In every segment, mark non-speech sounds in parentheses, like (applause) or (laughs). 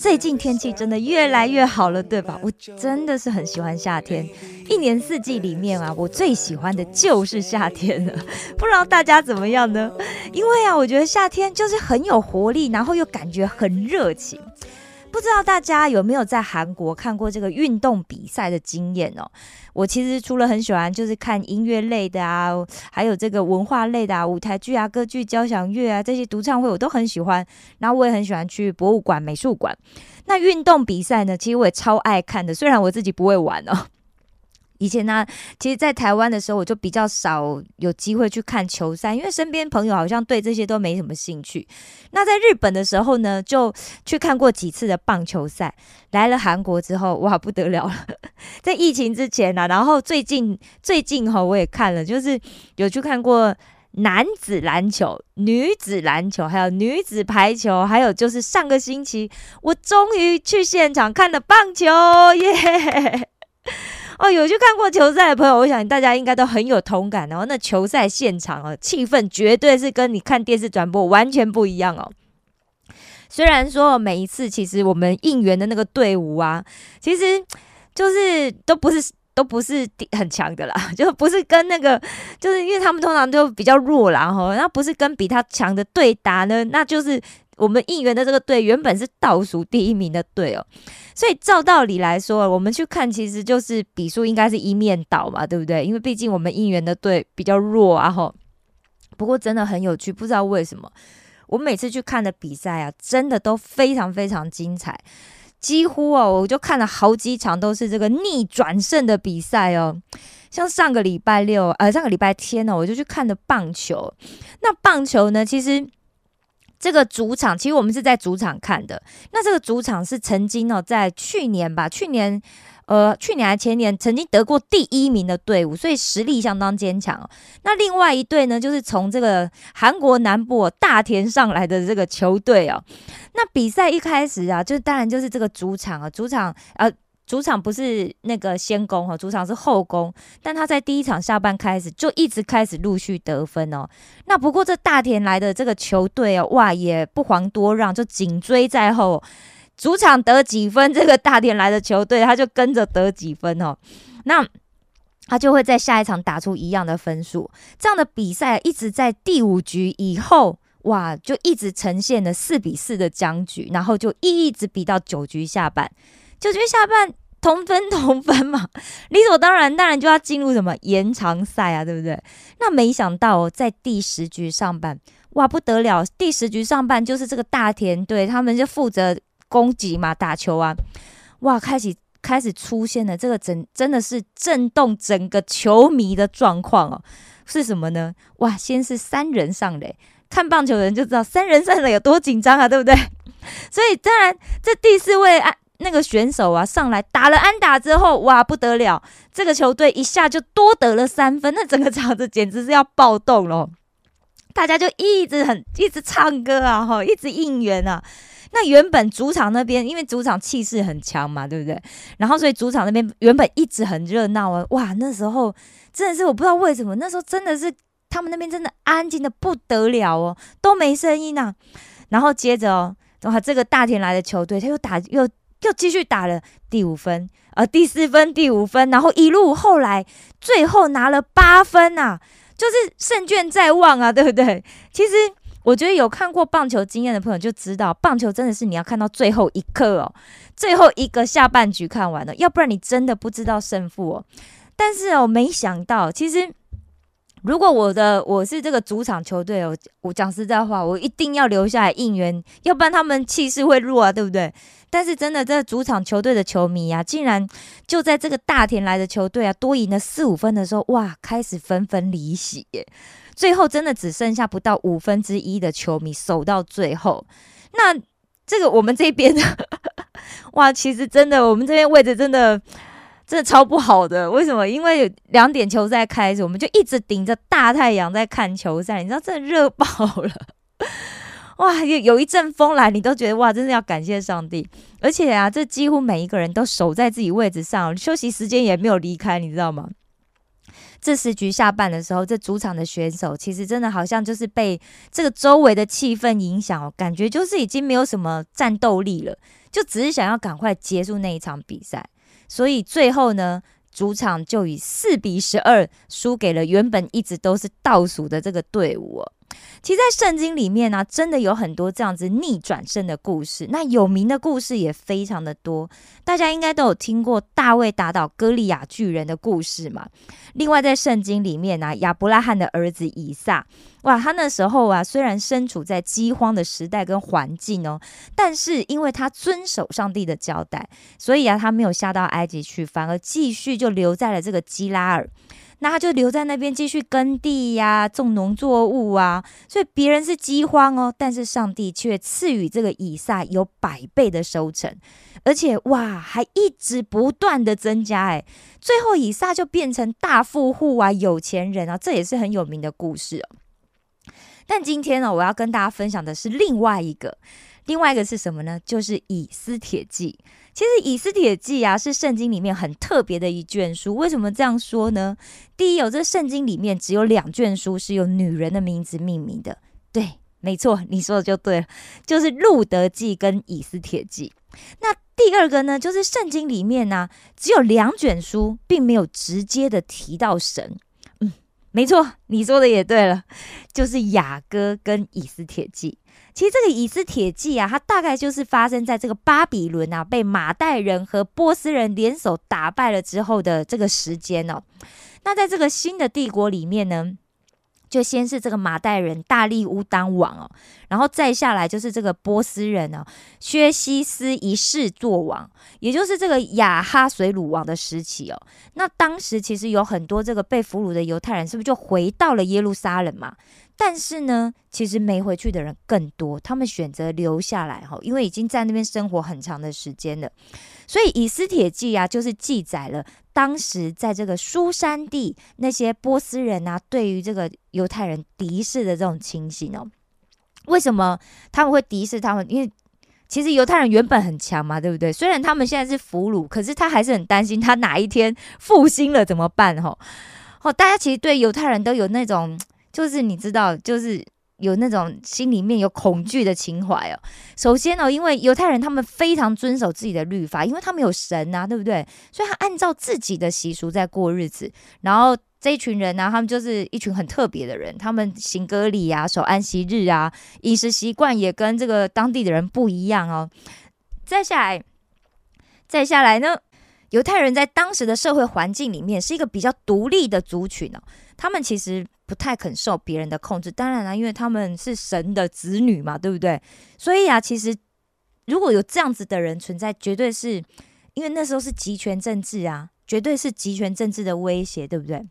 最近天气真的越来越好了，对吧？我真的是很喜欢夏天，一年四季里面啊，我最喜欢的就是夏天了。(laughs) 不知道大家怎么样呢？因为啊，我觉得夏天就是很有活力，然后又感觉很热情。不知道大家有没有在韩国看过这个运动比赛的经验哦？我其实除了很喜欢就是看音乐类的啊，还有这个文化类的啊，舞台剧啊、歌剧、交响乐啊这些独唱会我都很喜欢。然后我也很喜欢去博物馆、美术馆。那运动比赛呢，其实我也超爱看的，虽然我自己不会玩哦。以前呢，其实，在台湾的时候，我就比较少有机会去看球赛，因为身边朋友好像对这些都没什么兴趣。那在日本的时候呢，就去看过几次的棒球赛。来了韩国之后，哇，不得了了！(laughs) 在疫情之前呢、然后最近最近哈，我也看了，就是有去看过男子篮球、女子篮球，还有女子排球，还有就是上个星期，我终于去现场看了棒球耶！哦，有去看过球赛的朋友，我想大家应该都很有同感哦。那球赛现场哦，气氛绝对是跟你看电视转播完全不一样哦。虽然说每一次其实我们应援的那个队伍啊，其实就是都不是都不是很强的啦，(laughs) 就不是跟那个，就是因为他们通常都比较弱啦哈，那不是跟比他强的对打呢，那就是我们应援的这个队原本是倒数第一名的队哦。所以照道理来说，我们去看其实就是比数应该是一面倒嘛，对不对？因为毕竟我们应援的队比较弱啊，吼。不过真的很有趣，不知道为什么，我每次去看的比赛啊，真的都非常非常精彩，几乎哦，我就看了好几场都是这个逆转胜的比赛哦。像上个礼拜六，呃，上个礼拜天呢，我就去看的棒球。那棒球呢，其实。这个主场其实我们是在主场看的，那这个主场是曾经哦，在去年吧，去年呃，去年还前年曾经得过第一名的队伍，所以实力相当坚强哦。那另外一队呢，就是从这个韩国南部大田上来的这个球队哦。那比赛一开始啊，就是当然就是这个主场啊，主场呃。主场不是那个先攻哈，主场是后攻，但他在第一场下半开始就一直开始陆续得分哦。那不过这大田来的这个球队哦，哇，也不遑多让，就紧追在后。主场得几分，这个大田来的球队他就跟着得几分哦。那他就会在下一场打出一样的分数。这样的比赛一直在第五局以后，哇，就一直呈现了四比四的僵局，然后就一直比到九局下半。九局下半同分同分嘛，(laughs) 理所当然，当然就要进入什么延长赛啊，对不对？那没想到，在第十局上半，哇不得了！第十局上半就是这个大田队，他们就负责攻击嘛，打球啊，哇，开始开始出现了这个整真的是震动整个球迷的状况哦，是什么呢？哇，先是三人上垒，看棒球的人就知道三人上垒有多紧张啊，对不对？所以当然这第四位啊。那个选手啊，上来打了安打之后，哇，不得了！这个球队一下就多得了三分，那整个场子简直是要暴动了。大家就一直很一直唱歌啊，哈，一直应援啊。那原本主场那边，因为主场气势很强嘛，对不对？然后所以主场那边原本一直很热闹啊，哇，那时候真的是我不知道为什么，那时候真的是他们那边真的安静的不得了哦，都没声音啊。然后接着哦，哇，这个大田来的球队他又打又。又继续打了第五分，呃，第四分，第五分，然后一路后来最后拿了八分呐，就是胜券在望啊，对不对？其实我觉得有看过棒球经验的朋友就知道，棒球真的是你要看到最后一刻哦，最后一个下半局看完了，要不然你真的不知道胜负哦。但是哦，没想到其实。如果我的我是这个主场球队哦，我讲实在话，我一定要留下来应援，要不然他们气势会弱啊，对不对？但是真的，这主场球队的球迷啊，竟然就在这个大田来的球队啊多赢了四五分的时候，哇，开始纷纷离席耶！最后真的只剩下不到五分之一的球迷守到最后。那这个我们这边呢，(laughs) 哇，其实真的，我们这边位置真的真的超不好的。为什么？因为两点球赛开始，我们就一直顶着大太阳在看球赛，你知道，真的热爆了。(laughs) 哇，有有一阵风来，你都觉得哇，真的要感谢上帝。而且啊，这几乎每一个人都守在自己位置上，休息时间也没有离开，你知道吗？这时局下半的时候，这主场的选手其实真的好像就是被这个周围的气氛影响哦，感觉就是已经没有什么战斗力了，就只是想要赶快结束那一场比赛。所以最后呢，主场就以四比十二输给了原本一直都是倒数的这个队伍。其实，在圣经里面呢，真的有很多这样子逆转胜的故事。那有名的故事也非常的多，大家应该都有听过大卫打倒歌利亚巨人的故事嘛。另外，在圣经里面呢，亚伯拉罕的儿子以撒，哇，他那时候啊，虽然身处在饥荒的时代跟环境哦，但是因为他遵守上帝的交代，所以啊，他没有下到埃及去，反而继续就留在了这个基拉尔。那他就留在那边继续耕地呀，种农作物啊，所以别人是饥荒哦，但是上帝却赐予这个以撒有百倍的收成，而且哇，还一直不断的增加，哎，最后以撒就变成大富户啊，有钱人啊，这也是很有名的故事哦。但今天呢，我要跟大家分享的是另外一个，另外一个是什么呢？就是以斯帖记。其实《以斯帖记》啊，是圣经里面很特别的一卷书。为什么这样说呢？第一，有这圣经里面只有两卷书是用女人的名字命名的。对，没错，你说的就对了，就是《路德记》跟《以斯帖记》。那第二个呢，就是圣经里面呢，只有两卷书，并没有直接的提到神。嗯，没错，你说的也对了，就是《雅歌》跟《以斯帖记》。其实这个以斯帖记啊，它大概就是发生在这个巴比伦啊被马代人和波斯人联手打败了之后的这个时间哦。那在这个新的帝国里面呢，就先是这个马代人大力乌当王哦，然后再下来就是这个波斯人哦，薛西斯一世做王，也就是这个亚哈水鲁王的时期哦。那当时其实有很多这个被俘虏的犹太人，是不是就回到了耶路撒冷嘛？但是呢，其实没回去的人更多，他们选择留下来哈，因为已经在那边生活很长的时间了。所以《以斯帖记》啊，就是记载了当时在这个苏珊地那些波斯人啊，对于这个犹太人敌视的这种情形哦。为什么他们会敌视他们？因为其实犹太人原本很强嘛，对不对？虽然他们现在是俘虏，可是他还是很担心，他哪一天复兴了怎么办？哈，哦，大家其实对犹太人都有那种。就是你知道，就是有那种心里面有恐惧的情怀哦。首先呢，因为犹太人他们非常遵守自己的律法，因为他们有神啊，对不对？所以他按照自己的习俗在过日子。然后这一群人呢，他们就是一群很特别的人，他们行割礼啊，守安息日啊，饮食习惯也跟这个当地的人不一样哦。再下来，再下来呢，犹太人在当时的社会环境里面是一个比较独立的族群哦，他们其实。不太肯受别人的控制，当然了，因为他们是神的子女嘛，对不对？所以啊，其实如果有这样子的人存在，绝对是因为那时候是集权政治啊，绝对是集权政治的威胁，对不对？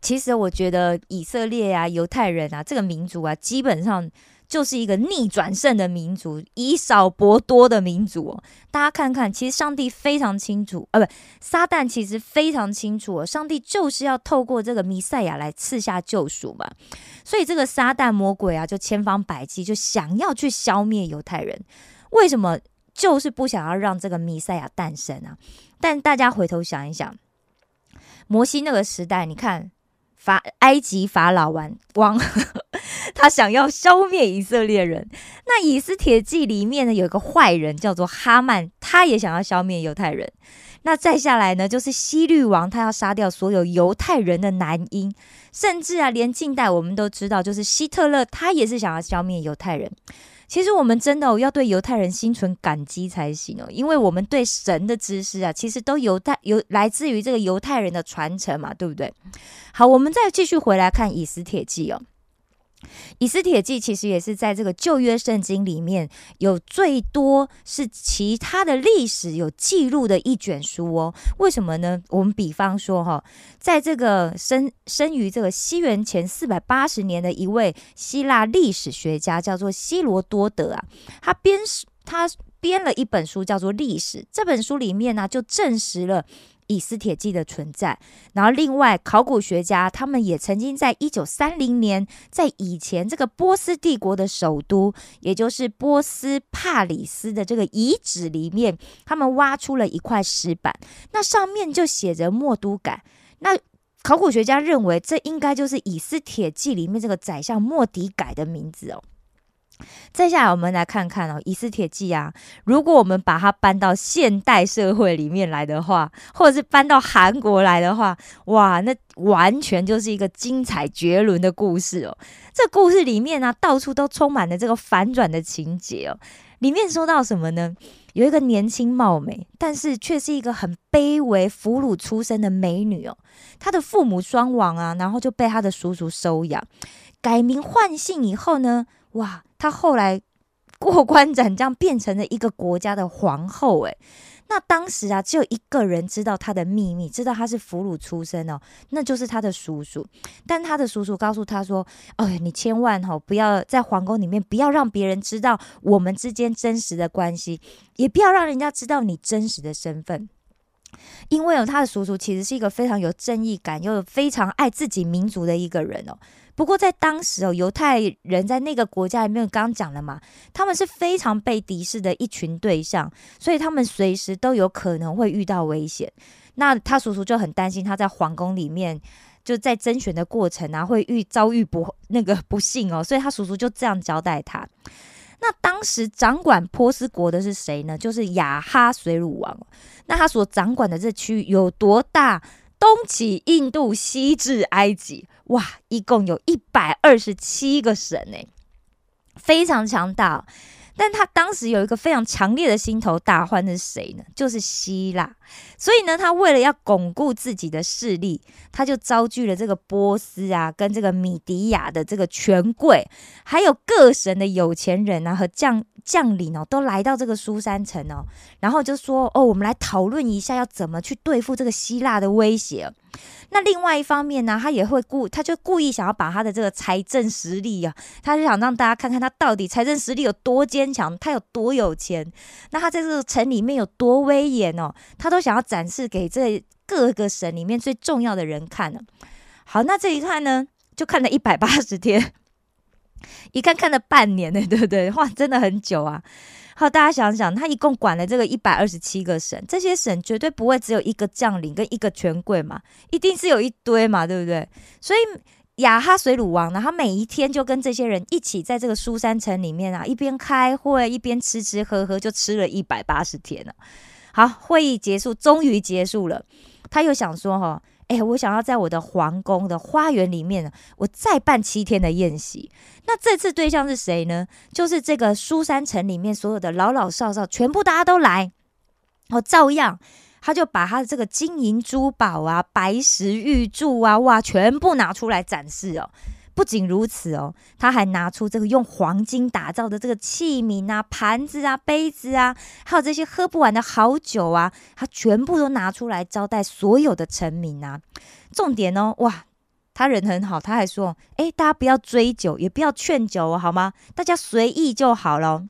其实我觉得以色列啊、犹太人啊这个民族啊，基本上。就是一个逆转胜的民族，以少博多的民族。大家看看，其实上帝非常清楚，呃，不，撒旦其实非常清楚。上帝就是要透过这个弥赛亚来赐下救赎嘛。所以这个撒旦魔鬼啊，就千方百计就想要去消灭犹太人。为什么？就是不想要让这个弥赛亚诞生啊。但大家回头想一想，摩西那个时代，你看。法埃及法老王王，(laughs) 他想要消灭以色列人。那以斯帖记里面呢，有一个坏人叫做哈曼，他也想要消灭犹太人。那再下来呢，就是西律王，他要杀掉所有犹太人的男婴，甚至啊，连近代我们都知道，就是希特勒，他也是想要消灭犹太人。其实我们真的要对犹太人心存感激才行哦，因为我们对神的知识啊，其实都犹太犹来自于这个犹太人的传承嘛，对不对？好，我们再继续回来看以斯帖记哦。以斯帖记其实也是在这个旧约圣经里面有最多是其他的历史有记录的一卷书哦。为什么呢？我们比方说哈，在这个生生于这个西元前四百八十年的一位希腊历史学家叫做希罗多德啊，他编他。编了一本书，叫做《历史》。这本书里面呢，就证实了。以斯铁记的存在，然后另外考古学家他们也曾经在一九三零年，在以前这个波斯帝国的首都，也就是波斯帕里斯的这个遗址里面，他们挖出了一块石板，那上面就写着莫都改。那考古学家认为，这应该就是以斯铁记里面这个宰相莫迪改的名字哦。接下来我们来看看哦，《以斯铁记》啊，如果我们把它搬到现代社会里面来的话，或者是搬到韩国来的话，哇，那完全就是一个精彩绝伦的故事哦。这故事里面呢，到处都充满了这个反转的情节哦。里面说到什么呢？有一个年轻貌美，但是却是一个很卑微俘虏出身的美女哦。她的父母双亡啊，然后就被她的叔叔收养，改名换姓以后呢，哇！她后来 (laughs) 过关斩将，变成了一个国家的皇后。诶，那当时啊，只有一个人知道她的秘密，知道她是俘虏出身哦，那就是她的叔叔。但她的叔叔告诉她说：“哎，你千万哈不要在皇宫里面，不要让别人知道我们之间真实的关系，也不要让人家知道你真实的身份。”因为哦，他的叔叔其实是一个非常有正义感又非常爱自己民族的一个人哦。不过在当时哦，犹太人在那个国家里面，刚刚讲了嘛，他们是非常被敌视的一群对象，所以他们随时都有可能会遇到危险。那他叔叔就很担心他在皇宫里面就在甄选的过程啊，会遇遭遇不那个不幸哦，所以他叔叔就这样交代他。那当时掌管波斯国的是谁呢？就是亚哈水鲁王。那他所掌管的这区域有多大？东起印度，西至埃及，哇，一共有一百二十七个省呢，非常强大。但他当时有一个非常强烈的心头大患是谁呢？就是希腊。所以呢，他为了要巩固自己的势力，他就招聚了这个波斯啊，跟这个米迪亚的这个权贵，还有各省的有钱人啊和将将领哦，都来到这个苏山城哦，然后就说哦，我们来讨论一下要怎么去对付这个希腊的威胁。那另外一方面呢，他也会故，他就故意想要把他的这个财政实力啊，他就想让大家看看他到底财政实力有多坚强，他有多有钱，那他在这个城里面有多威严哦，他都想要展示给这各个省里面最重要的人看呢。好，那这一看呢，就看了一百八十天，(laughs) 一看看了半年呢，对不对？哇，真的很久啊。好，大家想想，他一共管了这个一百二十七个省，这些省绝对不会只有一个将领跟一个权贵嘛，一定是有一堆嘛，对不对？所以亚哈水鲁王呢，他每一天就跟这些人一起在这个苏山城里面啊，一边开会一边吃吃喝喝，就吃了一百八十天了。好，会议结束，终于结束了，他又想说哈。哎，我想要在我的皇宫的花园里面，我再办七天的宴席。那这次对象是谁呢？就是这个苏山城里面所有的老老少少，全部大家都来。我，照样，他就把他的这个金银珠宝啊、白石玉柱啊，哇，全部拿出来展示哦。不仅如此哦，他还拿出这个用黄金打造的这个器皿啊、盘子啊、杯子啊，还有这些喝不完的好酒啊，他全部都拿出来招待所有的臣民啊。重点哦，哇，他人很好，他还说：“哎，大家不要追酒，也不要劝酒，好吗？大家随意就好了。”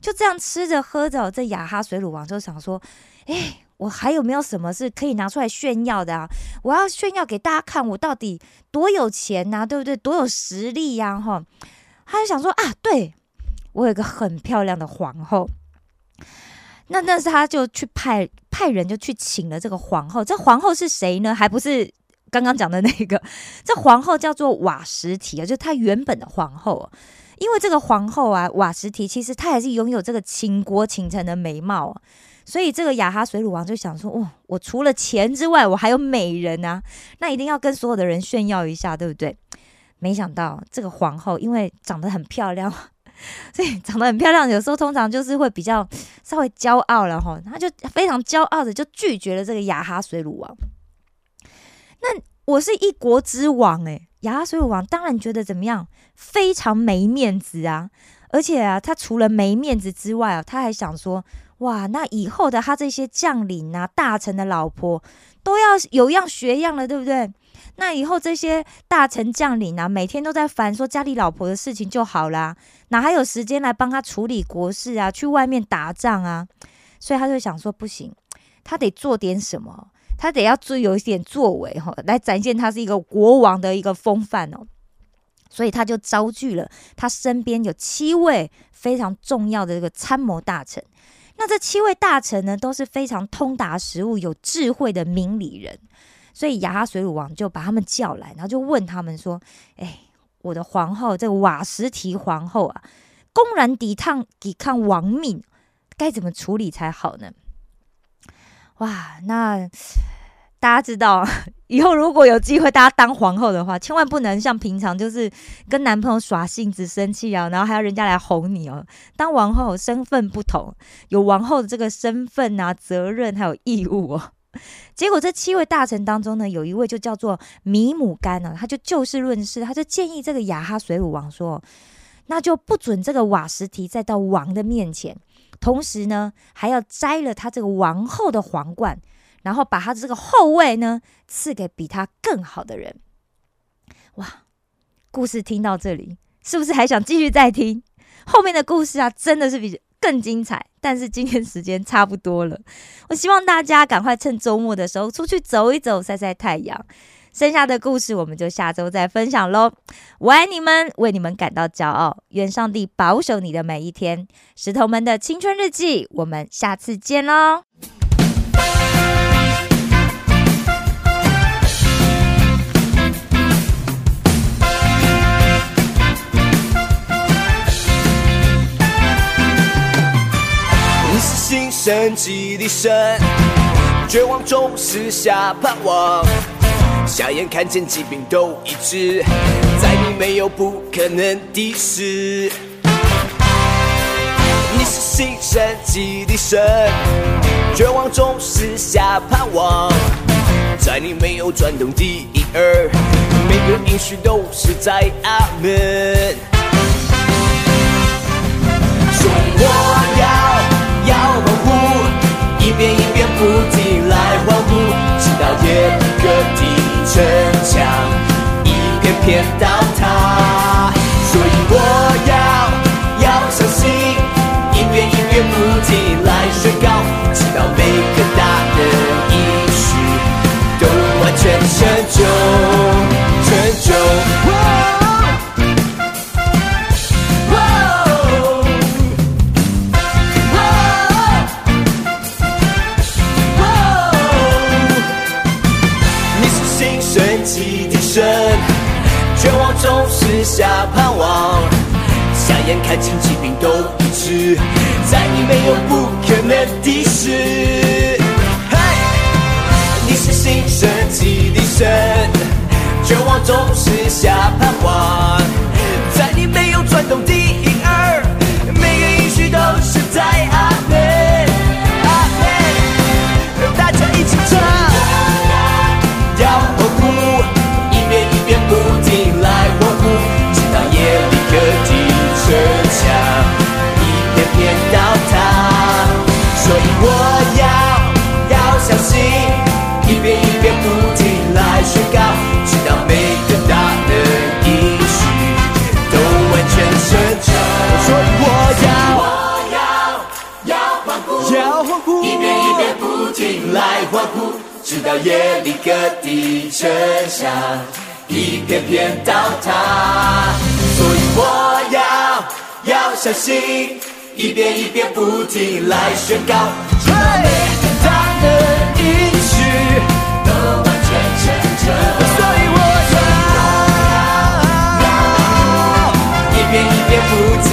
就这样吃着喝着，这雅哈水乳王就想说：“哎。”我还有没有什么是可以拿出来炫耀的啊？我要炫耀给大家看，我到底多有钱呐，对不对？多有实力呀，哈！他就想说啊，对我有一个很漂亮的皇后。那但是他就去派派人就去请了这个皇后。这皇后是谁呢？还不是刚刚讲的那个？这皇后叫做瓦什提啊，就是她原本的皇后。因为这个皇后啊，瓦什提其实她也是拥有这个倾国倾城的美貌。所以这个雅哈水乳王就想说：“哇，我除了钱之外，我还有美人啊！那一定要跟所有的人炫耀一下，对不对？”没想到这个皇后因为长得很漂亮，(laughs) 所以长得很漂亮，有时候通常就是会比较稍微骄傲了哈。他就非常骄傲的就拒绝了这个雅哈水乳王。那我是一国之王诶，雅哈水乳王当然觉得怎么样？非常没面子啊！而且啊，他除了没面子之外啊，他还想说。哇，那以后的他这些将领啊、大臣的老婆都要有样学样了，对不对？那以后这些大臣将领啊，每天都在烦说家里老婆的事情就好啦，哪还有时间来帮他处理国事啊？去外面打仗啊？所以他就想说，不行，他得做点什么，他得要做有一点作为哈，来展现他是一个国王的一个风范哦。所以他就招聚了他身边有七位非常重要的这个参谋大臣。那这七位大臣呢，都是非常通达时务、有智慧的明理人。所以牙哈水鲁王就把他们叫来，然后就问他们说：“哎，我的皇后这个瓦什提皇后啊，公然抵抗抵抗王命，该怎么处理才好呢？”哇，那大家知道，以后如果有机会大家当皇后的话，千万不能像平常就是跟男朋友耍性子、生气啊，然后还要人家来哄你哦。当王后身份不同，有王后的这个身份啊、责任还有义务哦。(laughs) 结果这七位大臣当中呢，有一位就叫做米姆干呢，他就就事论事，他就建议这个雅哈水鲁王说：“那就不准这个瓦什提再到王的面前，同时呢，还要摘了他这个王后的皇冠，然后把他的这个后位呢赐给比他更好的人。”哇，故事听到这里，是不是还想继续再听后面的故事啊？真的是比。更精彩，但是今天时间差不多了。我希望大家赶快趁周末的时候出去走一走，晒晒太阳。剩下的故事我们就下周再分享喽。我爱你们，为你们感到骄傲。愿上帝保守你的每一天。石头们的青春日记，我们下次见喽。神迹的神，绝望中施下盼望，瞎眼看见疾病都医治，在你没有不可能的事。你是新生机的神，绝望中施下盼望，在你没有转动的一二，每个音讯都是在阿门。片片倒塌。所以我要要相信，一遍一遍不停来宣告，直到每个大人应许都完全成就，成就。绝望中是下盼望，瞎眼看见疾病都医治，在你没有不可能的事。嘿，你是新生起的神，绝望中是下盼望，在你没有转动的我要要相信，一遍一遍不停来宣告，直到每个大的应许都完全成就。所以我要我要要欢呼，要欢呼，一遍一遍不停来欢呼，直到夜里各地城墙一片片倒塌。所以我要。要相信，一遍一遍不停来宣告，直每的音序都完全成真。所我要，一遍一遍不停。